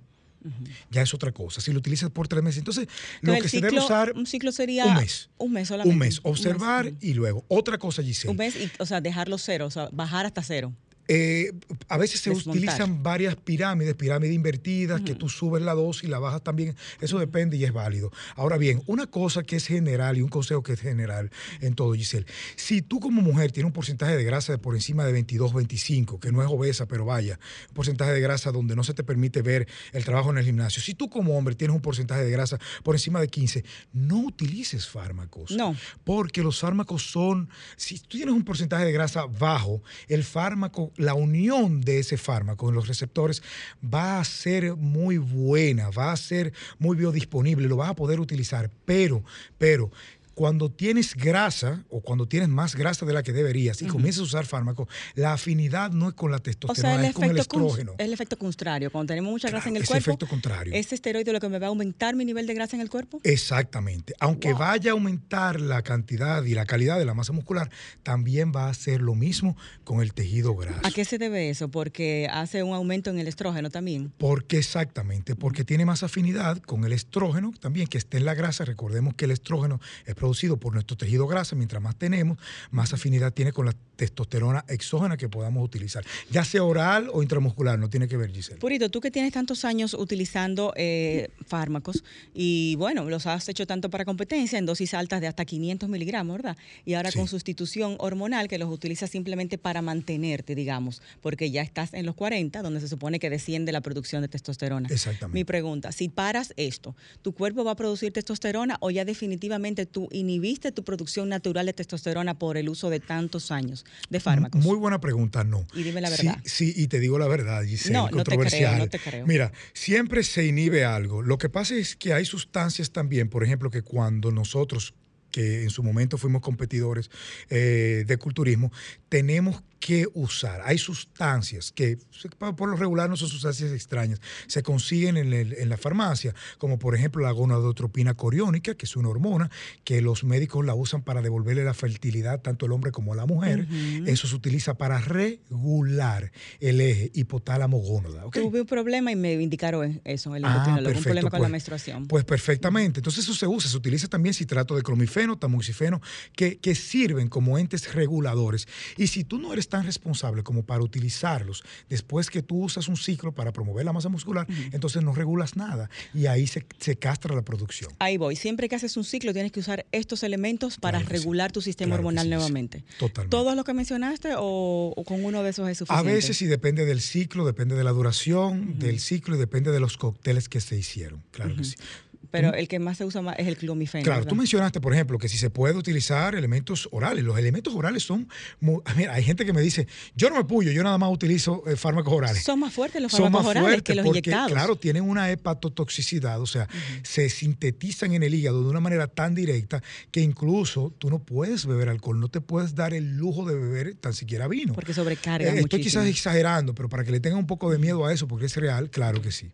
ya es otra cosa. Si lo utilizas por tres meses, entonces lo que se debe usar un ciclo sería un mes. un mes solamente. Un mes, Un observar mes, y luego otra cosa, Giselle. Un mes, y, o sea, dejarlo cero, o sea, bajar hasta cero. Eh, a veces se Desmontar. utilizan varias pirámides, pirámides invertidas, que tú subes la dosis y la bajas también. Eso depende y es válido. Ahora bien, una cosa que es general y un consejo que es general en todo, Giselle. Si tú como mujer tienes un porcentaje de grasa de por encima de 22, 25, que no es obesa, pero vaya, un porcentaje de grasa donde no se te permite ver el trabajo en el gimnasio. Si tú como hombre tienes un porcentaje de grasa por encima de 15, no utilices fármacos. No. Porque los fármacos son, si tú tienes un porcentaje de grasa bajo, el fármaco, la unión de ese fármaco en los receptores va a ser muy buena, va a ser muy biodisponible, lo vas a poder utilizar, pero, pero cuando tienes grasa o cuando tienes más grasa de la que deberías y comienzas a usar fármacos, la afinidad no es con la O testosterona, sea, es con el estrógeno. el efecto contrario. Cuando tenemos mucha grasa en el cuerpo, efecto contrario. ¿ese esteroide lo que me va a aumentar mi nivel de grasa en el cuerpo? Exactamente. Aunque vaya a aumentar la cantidad y la calidad de la masa muscular, también va a hacer lo mismo con el tejido graso. ¿A qué se debe eso? Porque hace un aumento en el estrógeno también. ¿Por qué exactamente? Porque tiene más afinidad con el estrógeno también que esté en la grasa. Recordemos que el estrógeno es producido por nuestro tejido grasa. Mientras más tenemos, más afinidad tiene con la testosterona exógena que podamos utilizar. Ya sea oral o intramuscular, no tiene que ver, Giselle. Purito, tú que tienes tantos años utilizando eh, fármacos y bueno, los has hecho tanto para competencia en dosis altas de hasta 500 miligramos, ¿verdad? Y ahora Sí. con sustitución hormonal que los utilizas simplemente para mantenerte, digamos, porque ya estás en los 40, donde se supone que desciende la producción de testosterona. Exactamente. Mi pregunta, si paras esto, ¿tu cuerpo va a producir testosterona o ya definitivamente tú inhibiste tu producción natural de testosterona por el uso de tantos años de fármacos? Muy buena pregunta, no. Y dime la verdad. Sí, y te digo la verdad, Giselle, No, no te creo, controversial. no te creo. Mira, siempre se inhibe algo. Lo que pasa es que hay sustancias también, por ejemplo, que cuando nosotros que en su momento fuimos competidores eh, de culturismo, tenemos que usar. Hay sustancias que por lo regular no son sustancias extrañas, se consiguen en, el- en la farmacia, como por ejemplo la gonadotropina coriónica, que es una hormona que los médicos la usan para devolverle la fertilidad tanto al hombre como a la mujer. Eso se utiliza para regular el eje hipotálamo-gónada. ¿ok? Tuve un problema y me indicaron eso, el Ah, endocrinólogo, un perfecto, problema con la pues. menstruación. Pues perfectamente. Entonces eso se usa, se utiliza también citrato de clomifeno, tamoxifeno, que, que sirven como entes reguladores. Y si tú no eres tan responsable como para utilizarlos después que tú usas un ciclo para promover la masa muscular, entonces no regulas nada y ahí se, se castra la producción. Ahí voy. Siempre que haces un ciclo tienes que usar estos elementos para Claro que sí. regular tu sistema Claro hormonal sí, sí. nuevamente. Totalmente. ¿Todos los que mencionaste o, o con uno de esos es A suficiente? veces sí depende del ciclo, depende de la duración del ciclo y depende de los cócteles que se hicieron. Claro que sí. Pero el que más se usa más es el clomifeno. Claro, ¿verdad? tú mencionaste, por ejemplo, que si se puede utilizar elementos orales. Los elementos orales son. mu- [LAUGHS] Mira, hay gente que me dice, yo no me puyo, yo nada más utilizo eh, fármacos orales. Son más fuertes los Son fármacos más orales fuertes que los porque, inyectados. claro, tienen una hepatotoxicidad, o sea, se sintetizan en el hígado de una manera tan directa que incluso tú no puedes beber alcohol, no te puedes dar el lujo de beber tan siquiera vino. Porque sobrecarga Eh, Estoy muchísimo. quizás exagerando, pero para que le tengan un poco de miedo a eso, porque es real, claro que sí.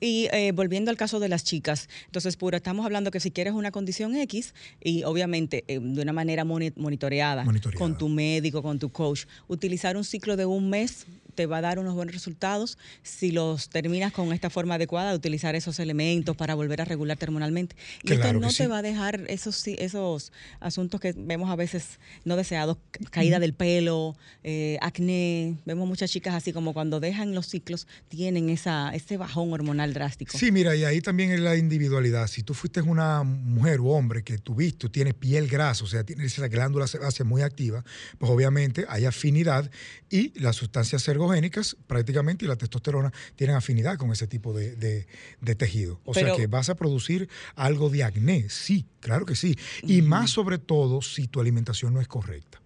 Y eh, volviendo al caso de las chicas, entonces, Pura, estamos hablando que si quieres una condición X y obviamente eh, de una manera moni- monitoreada, Monitoreada. con tu médico, con tu coach, utilizar un ciclo de un mes te va a dar unos buenos resultados si los terminas con esta forma adecuada de utilizar esos elementos para volver a regularte hormonalmente. Y Claro esto no te sí. va a dejar esos, esos asuntos que vemos a veces no deseados, ca- caída del pelo, eh, acné. Vemos muchas chicas así como cuando dejan los ciclos tienen esa, ese bajón hormonal drástico. Sí, mira, y ahí también es la individualidad. Si tú fuiste una mujer o hombre que tuviste, tienes piel grasa, o sea, tienes esa glándula sebácea muy activa, pues obviamente hay afinidad y las sustancias prácticamente y la testosterona tienen afinidad con ese tipo de, de- de tejido. O Pero- sea que vas a producir algo de acné, sí, claro que sí. Y más sobre todo si tu alimentación no es correcta.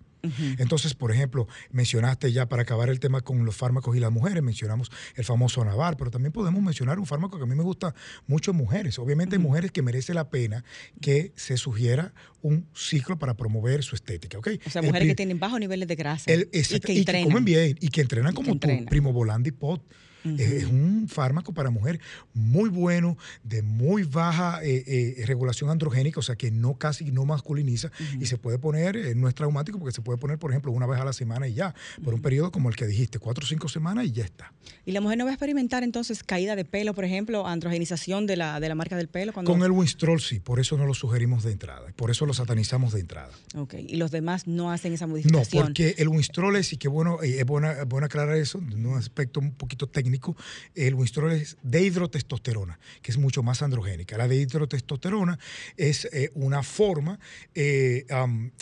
Entonces, por ejemplo, mencionaste ya para acabar el tema con los fármacos y las mujeres, mencionamos el famoso Navar, pero también podemos mencionar un fármaco que a mí me gusta mucho en mujeres. Obviamente hay mujeres que merece la pena que se sugiera un ciclo para promover su estética, ¿ok? O sea, El mujeres que tienen bajos niveles de grasa el- y que y que entrenan. comen bien y que entrenan que como tú, entrenan. Primo Volandi Pot. Es un fármaco para mujer muy bueno, de muy baja eh, eh, regulación androgénica, o sea que no casi no masculiniza y se puede poner, eh, no es traumático porque se puede poner, por ejemplo, una vez a la semana y ya, por un periodo como el que dijiste, cuatro o cinco semanas y ya está. ¿Y la mujer no va a experimentar entonces caída de pelo, por ejemplo, androgenización de la, de la marca del pelo? Con el Winstrol sí, por eso no lo sugerimos de entrada, por eso lo satanizamos de entrada. Ok, y los demás no hacen esa modificación. No, porque el Winstrol es, y qué bueno, es bueno, bueno aclarar eso, un aspecto un poquito técnico, el Winstrol es de hidrotestosterona, que es mucho más androgénica. La de hidrotestosterona es eh, una forma eh,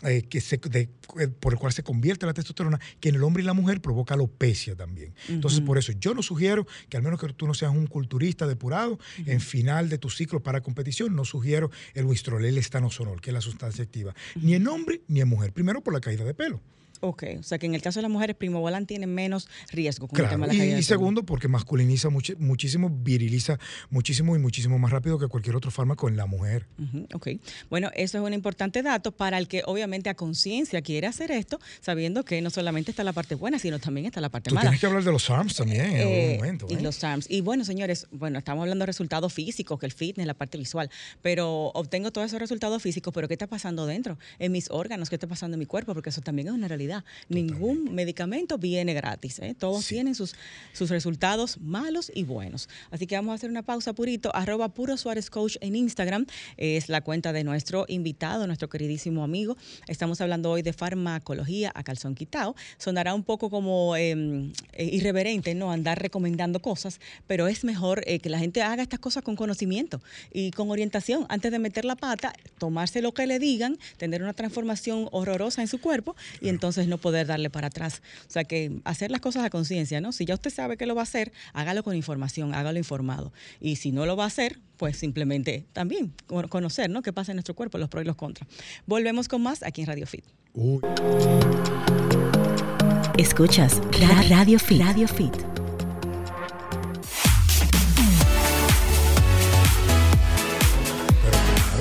eh, que se, por el cual se convierte la testosterona, que en el hombre y la mujer provoca alopecia también. Entonces, por eso yo no sugiero que al menos que tú no seas un culturista depurado, en final de tu ciclo para competición, no sugiero el Winstrol, el estanosolol, que es la sustancia activa, ni en hombre ni en mujer. Primero por la caída de pelo. Ok, o sea que en el caso de las mujeres, Primobolan tiene menos riesgo con el tema de la caída y, y segundo, porque masculiniza muchísimo, viriliza muchísimo y muchísimo más rápido que cualquier otro fármaco en la mujer. ok, bueno, eso es un importante dato para el que obviamente a conciencia quiere hacer esto, sabiendo que no solamente está la parte buena, sino también está la parte Tú mala. Tienes que hablar de los ARMS también en algún eh, momento. Y ¿eh? los ARMS. Y bueno, señores, bueno, estamos hablando de resultados físicos, que el fitness, la parte visual, pero obtengo todos esos resultados físicos, pero ¿qué está pasando dentro? En mis órganos, ¿qué está pasando en mi cuerpo? Porque eso también es una realidad. Ningún medicamento viene gratis. ¿eh? Todos tienen sus, sus resultados malos y buenos. Así que vamos a hacer una pausa, Purito. Arroba Puro Suárez Coach en Instagram. Es la cuenta de nuestro invitado, nuestro queridísimo amigo. Estamos hablando hoy de farmacología a calzón quitado. Sonará un poco como em, eh, irreverente, ¿no? Andar recomendando cosas, pero es mejor eh, que la gente haga estas cosas con conocimiento y con orientación. Antes de meter la pata, tomarse lo que le digan, tener una transformación horrorosa en su cuerpo y entonces no poder darle para atrás. O sea que hacer las cosas a conciencia, ¿no? Si ya usted sabe que lo va a hacer, hágalo con información, hágalo informado. Y si no lo va a hacer, pues simplemente también conocer, ¿no? Qué pasa en nuestro cuerpo, los pros y los contras. Volvemos con más aquí en Radio Fit. Escuchas Radio Fit. Radio Fit.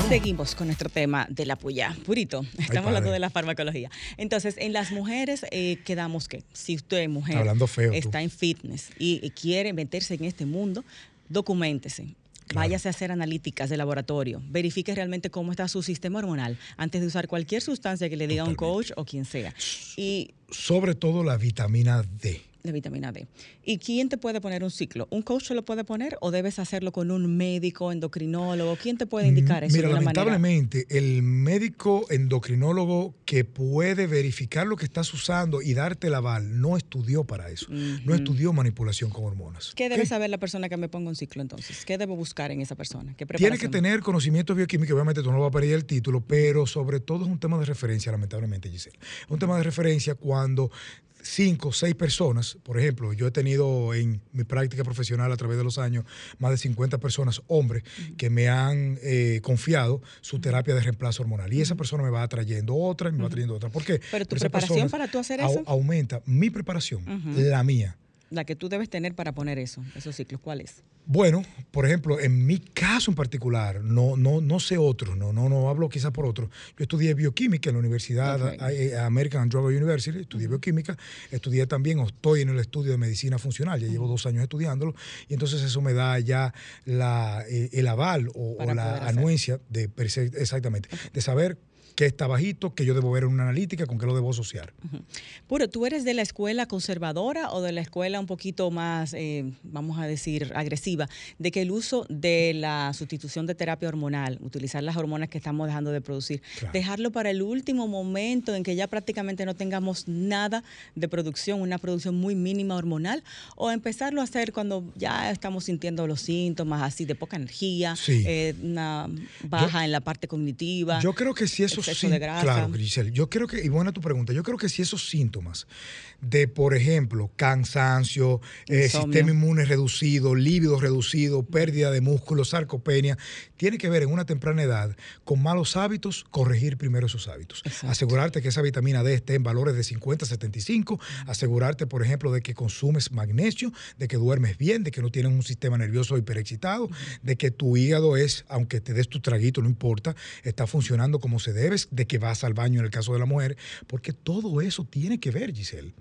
Seguimos con nuestro tema de la puya. Purito, estamos hablando de la farmacología. Entonces, en las mujeres eh, quedamos que si usted, mujer, está en fitness y, quiere meterse en este mundo, documentese. Váyase a hacer analíticas de laboratorio, verifique realmente cómo está su sistema hormonal antes de usar cualquier sustancia que le diga un coach o quien sea. Y sobre todo la vitamina D de vitamina D. ¿Y quién te puede poner un ciclo? ¿Un coach se lo puede poner o debes hacerlo con un médico endocrinólogo? ¿Quién te puede indicar eso? Mira, lamentablemente, el médico endocrinólogo que puede verificar lo que estás usando y darte el aval no estudió para eso. No estudió manipulación con hormonas. ¿Qué debe saber la persona que me ponga un ciclo entonces? ¿Qué debo buscar en esa persona? Tiene que tener conocimiento bioquímico, obviamente tú no vas a perder el título, pero sobre todo es un tema de referencia, lamentablemente, Giselle. Un tema de referencia cuando cinco, seis personas, por ejemplo, yo he tenido en mi práctica profesional a través de los años más de 50 personas, hombres, que me han eh, confiado su terapia de reemplazo hormonal. Y esa persona me va atrayendo otra y me va trayendo otra. ¿Por qué? Pero tu preparación para tú hacer eso. Aumenta mi preparación, la mía. La que tú debes tener para poner eso, esos ciclos, ¿cuál es? Bueno, por ejemplo, en mi caso en particular, no, no, no sé otro, no, no, no hablo quizás por otro. Yo estudié bioquímica en la Universidad eh, American Drug University, estudié bioquímica, estudié también, estoy en el estudio de medicina funcional, ya llevo dos años estudiándolo, y entonces eso me da ya la, eh, el aval o, la anuencia de exactamente, de saber qué está bajito, que yo debo ver en una analítica, con qué lo debo asociar. Puro, ¿tú eres de la escuela conservadora o de la escuela un poquito más, eh, vamos a decir, agresiva, de que el uso de la sustitución de terapia hormonal, utilizar las hormonas que estamos dejando de producir, dejarlo para el último momento en que ya prácticamente no tengamos nada de producción, una producción muy mínima hormonal, o empezarlo a hacer cuando ya estamos sintiendo los síntomas así de poca energía, eh, una baja en la parte cognitiva? Yo creo que si eso Claro, Grisel. Yo creo que, y buena tu pregunta, yo creo que si esos síntomas de, por ejemplo, cansancio, eh, sistema inmune reducido, líbido reducido, pérdida de músculo, sarcopenia, tiene que ver en una temprana edad con malos hábitos, corregir primero esos hábitos. Asegurarte que esa vitamina D esté en valores de 50 75, asegurarte, por ejemplo, de que consumes magnesio, de que duermes bien, de que no tienes un sistema nervioso hiperexcitado, de que tu hígado es, aunque te des tu traguito, no importa, está funcionando como se debe de que vas al baño en el caso de la mujer, porque todo eso tiene que ver, Giselle.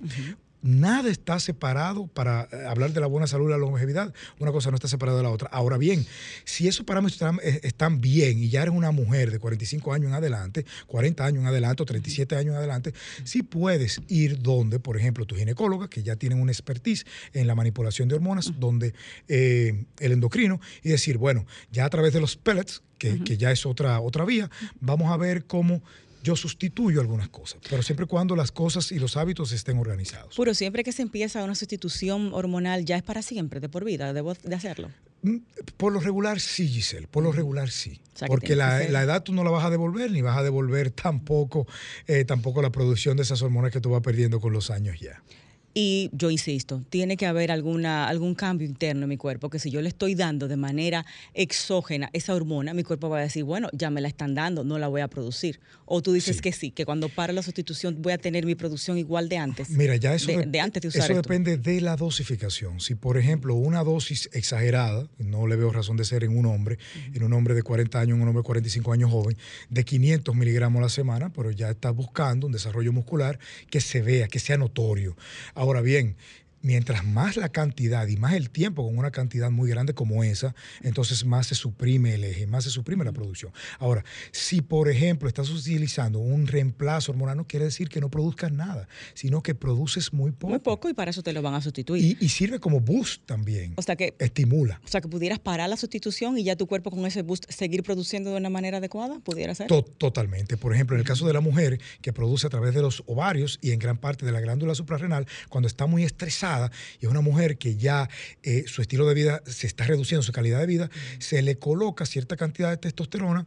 Nada está separado para eh, hablar de la buena salud y la longevidad. Una cosa no está separada de la otra. Ahora bien, si esos parámetros están, eh, bien y ya eres una mujer de 45 años en adelante, 40 años en adelante o 37 años en adelante, sí puedes ir donde, por ejemplo, tu ginecóloga, que ya tienen una expertise en la manipulación de hormonas, donde eh, el endocrino, y decir, bueno, ya a través de los pellets, que, que ya es otra, otra vía, vamos a ver cómo yo sustituyo algunas cosas, pero siempre y cuando las cosas y los hábitos estén organizados. Puro, siempre que se empieza una sustitución hormonal ya es para siempre, de por vida, debo de hacerlo. Mm, Por lo regular sí, Giselle, por lo regular sí. O sea, que Porque la edad tú no la vas a devolver, ni vas a devolver [LAUGHS] tampoco, eh, tampoco la producción de esas hormonas que tú vas perdiendo con los años ya. Y yo insisto, tiene que haber alguna, algún cambio interno en mi cuerpo, que si yo le estoy dando de manera exógena esa hormona, mi cuerpo va a decir, bueno, ya me la están dando, no la voy a producir. O tú dices Sí. que sí, que cuando para la sustitución voy a tener mi producción igual de antes. Mira, ya eso, de, dep- de antes de usar eso depende de la dosificación. Si, por ejemplo, una dosis exagerada, no le veo razón de ser en un hombre, en un hombre de 40 años, en un hombre de 45 años joven, de 500 miligramos a la semana, pero ya está buscando un desarrollo muscular que se vea, que sea notorio. Ahora bien, mientras más la cantidad y más el tiempo con una cantidad muy grande como esa, entonces más se suprime el eje, más se suprime la producción. Ahora, si por ejemplo estás utilizando un reemplazo hormonal, no quiere decir que no produzcas nada, sino que produces muy poco. Muy poco y para eso te lo van a sustituir. Y, y sirve como boost también. o sea que Estimula. o sea que pudieras parar la sustitución y ya tu cuerpo con ese boost seguir produciendo de una manera adecuada, pudiera ser. To- totalmente. Por ejemplo, en el caso de la mujer que produce a través de los ovarios y en gran parte de la glándula suprarrenal, cuando está muy estresada y es una mujer que ya eh, su estilo de vida se está reduciendo, su calidad de vida, se le coloca cierta cantidad de testosterona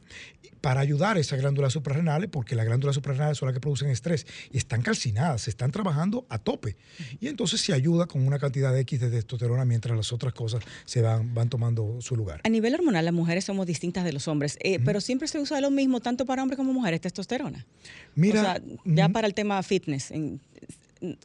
para ayudar a esas glándulas suprarrenales, porque las glándulas suprarrenales son las que producen estrés y están calcinadas, se están trabajando a tope. Y entonces se ayuda con una cantidad de X de testosterona mientras las otras cosas se van, van tomando su lugar. A nivel hormonal, las mujeres somos distintas de los hombres, eh, pero siempre se usa lo mismo tanto para hombres como mujeres, testosterona. Mira, o sea, ya para el tema fitness, en-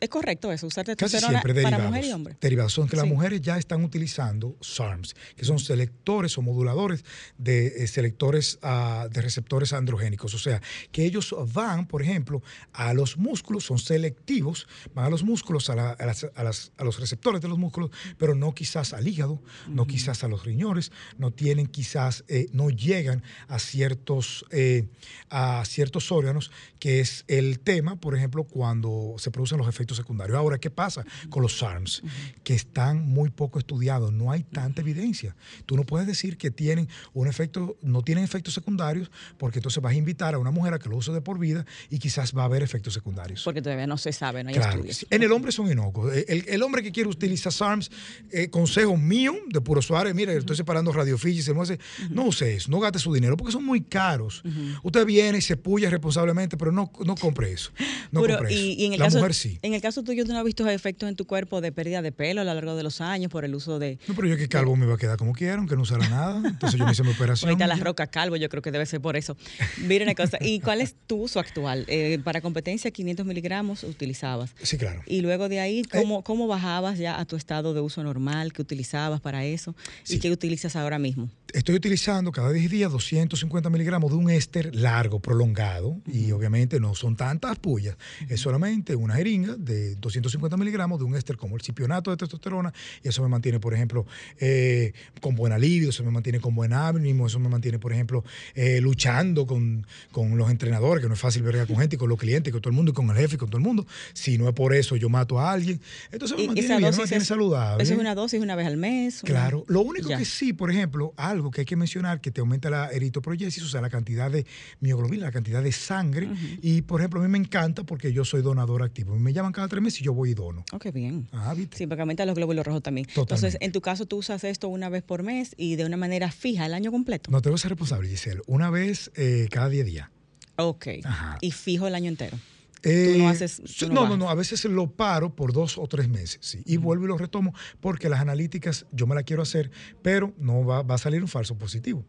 es correcto eso, usar Casi testosterona siempre para derivados. mujer y hombre. Derivados. Son que las mujeres ya están utilizando SARMs, que son selectores o moduladores de eh, selectores ah, de receptores androgénicos. O sea, que ellos van, por ejemplo, a los músculos, son selectivos, van a los músculos, a, la- a las- a las- a los receptores de los músculos, pero no quizás al hígado, no quizás a los riñones, no tienen quizás, eh, no llegan a ciertos, eh, a ciertos órganos, que es el tema, por ejemplo, cuando se producen los efectos secundarios. Ahora, ¿qué pasa con los SARMs? Que están muy poco estudiados, no hay tanta evidencia. Tú no puedes decir que tienen un efecto, no tienen efectos secundarios, porque entonces vas a invitar a una mujer a que lo use de por vida y quizás va a haber efectos secundarios. Porque todavía no se sabe, no hay Claro, estudios. en el hombre son inocuos. El, el hombre que quiere utilizar SARMs, eh, consejo mío de Puro Suárez, mire, estoy separando radiofillis, hace, no use eso, no gaste su dinero, porque son muy caros. Usted viene y se puya responsablemente, pero no, no compre eso. No Puro, compre eso. y, y en el La caso, mujer sí. En el caso tuyo, ¿tú no has visto efectos en tu cuerpo de pérdida de pelo a lo largo de los años por el uso de... No, pero yo que calvo me va a quedar como quiera, aunque no usara nada. Entonces yo me hice mi operación. Ahorita y la ya. roca calvo, yo creo que debe ser por eso. Mira una cosa, ¿y cuál es tu uso actual? Eh, para competencia, 500 miligramos utilizabas. Sí, claro. Y luego de Eh. ahí, ¿cómo, ¿cómo bajabas ya a tu estado de uso normal? ¿Qué utilizabas para eso? Sí. ¿Y qué utilizas ahora mismo? Estoy utilizando cada 10 días 250 miligramos de un éster largo, prolongado, y obviamente no son tantas pullas, es solamente una jeringa de 250 miligramos de un éster como el cipionato de testosterona, y eso me mantiene, por ejemplo, eh, con buena libido, eso me mantiene con buen ánimo, eso me mantiene, por ejemplo, eh, luchando con, con los entrenadores, que no es fácil verga con gente, y con los clientes, con todo el mundo, y con el jefe, y con todo el mundo. Si no es por eso, yo mato a alguien. Entonces me mantiene bien, me mantiene es, saludable. ¿Eso es una dosis una vez al mes? una- Claro. Lo único Ya. que sí, por ejemplo, algo que hay que mencionar, que te aumenta la eritroproyesis, o sea, la cantidad de mioglobina, la cantidad de sangre. Y, por ejemplo, a mí me encanta porque yo soy donador activo. A mí me llaman cada tres meses y yo voy y dono. Oh, qué bien. Ah, ¿viste? Sí, porque los glóbulos rojos también. Totalmente. Entonces, en tu caso, tú usas esto una vez por mes y de una manera fija el año completo. No te voy a ser responsable, Giselle. Una vez eh, cada 10 días. Ok. Ajá. Y fijo el año entero. Eh, no haces- no no, no, a veces lo paro por dos o tres meses, sí, y vuelvo y lo retomo porque las analíticas yo me las quiero hacer, pero no va, va a salir un falso positivo.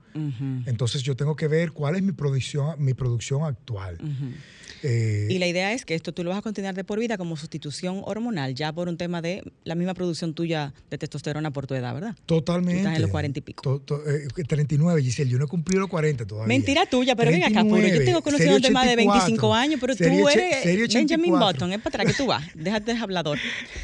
Entonces yo tengo que ver cuál es mi producción, mi producción actual. Eh, Y la idea es que esto tú lo vas a continuar de por vida como sustitución hormonal, ya por un tema de la misma producción tuya de testosterona por tu edad, ¿verdad? Totalmente. Tú estás en los 40 y pico. To- to- eh, 39, Giselle. Yo no he cumplido los 40 todavía. Mentira tuya, pero ven acá, puro. Yo tengo 39, conocido de más de 25 84, años, pero tú eres serie 84. Benjamin Button, es para atrás que tú vas. [LAUGHS] Déjate de hablador.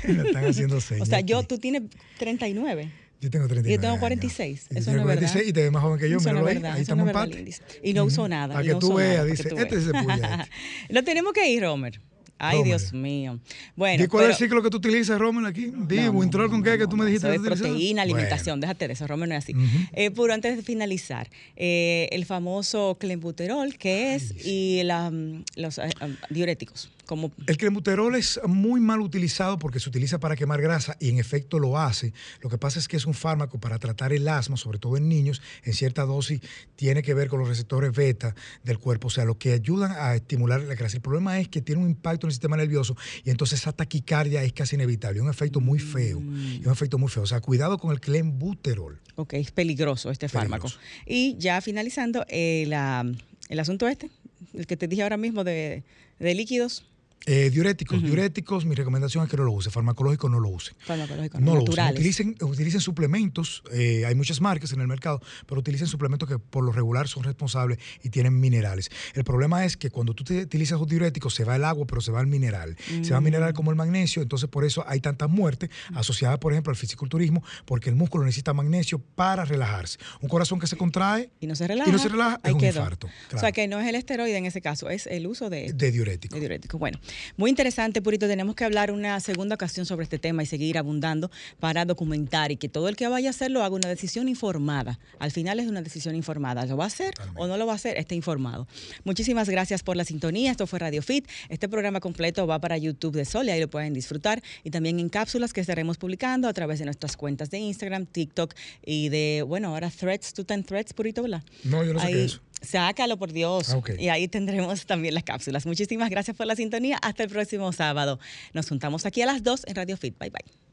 Me están haciendo [LAUGHS] señas. O sea, yo, tú tienes 39. Yo tengo 39 Yo tengo años. 46. Y tú Eso no es verdad. 46 y te ves más joven que yo. Eso no es ahí. verdad, Ahí estamos no en es verdad. Y no uso nada. Para que no tú uso veas, dice, este es veas. Cepullet. [LAUGHS] Lo tenemos que ir, Romer. Ay. Dios mío. Bueno, ¿Y cuál pero- es el ciclo que tú utilizas, Rommel, aquí? Di, No, Wintrol, ¿con qué? Que tú me dijiste Eso que proteína, Bueno. alimentación, déjate de eso, Romer no es así. Eh, puro, antes de finalizar, eh, el famoso clenbuterol, ¿qué es? Y la, mm, los eh, um, diuréticos, como El clenbuterol es muy mal utilizado porque se utiliza para quemar grasa y en efecto lo hace. Lo que pasa es que es un fármaco para tratar el asma, sobre todo en niños, en cierta dosis tiene que ver con los receptores beta del cuerpo, o sea, lo que ayudan a estimular la grasa. El problema es que tiene un impacto en el sistema nervioso y entonces esa taquicardia es casi inevitable. Un efecto muy feo, un efecto muy feo. O sea, cuidado con el clenbuterol. Ok, es peligroso este fármaco. Y ya finalizando, eh, la- el asunto este, el que te dije ahora mismo de, de líquidos Eh, diuréticos, diuréticos, mi recomendación es que no lo use. Farmacológico no lo use. farmacológicos No lo usen. naturales. Utilicen, utilicen suplementos. eh, hay muchas marcas en el mercado, pero utilicen suplementos que por lo regular son responsables y tienen minerales. El problema es que cuando tú te utilizas un diurético se va el agua, pero se va el mineral. Se va el Mm. mineral como el magnesio, entonces por eso hay tantas muertes asociadas, por ejemplo, al fisiculturismo, porque el músculo necesita magnesio para relajarse. Un corazón que se contrae y no se relaja. y no se relaja es un quedó. infarto. O sea que no es el esteroide en ese caso, es el uso de, de diurético. de diuréticos. Bueno, muy interesante, Purito. Tenemos que hablar una segunda ocasión sobre este tema y seguir abundando para documentar y que todo el que vaya a hacerlo haga una decisión informada. Al final es una decisión informada. ¿Lo va a hacer o no lo va a hacer? Esté informado. Muchísimas gracias por la sintonía. Esto fue Radio Fit. Este programa completo va para YouTube de Sol y ahí lo pueden disfrutar. Y también en cápsulas que estaremos publicando a través de nuestras cuentas de Instagram, TikTok y de, bueno, ahora Threads. ¿Tú estás en Threads, Purito, verdad? No, yo no sé Ahí- qué es eso. Sácalo, por Dios. Ah. Y ahí tendremos también las cápsulas. Muchísimas gracias por la sintonía. Hasta el próximo sábado. Nos juntamos aquí a las 2 en Radio Fit. Bye bye.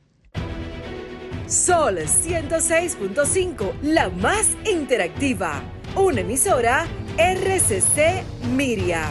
Sol 106.5, la más interactiva. Una emisora RCC Miria.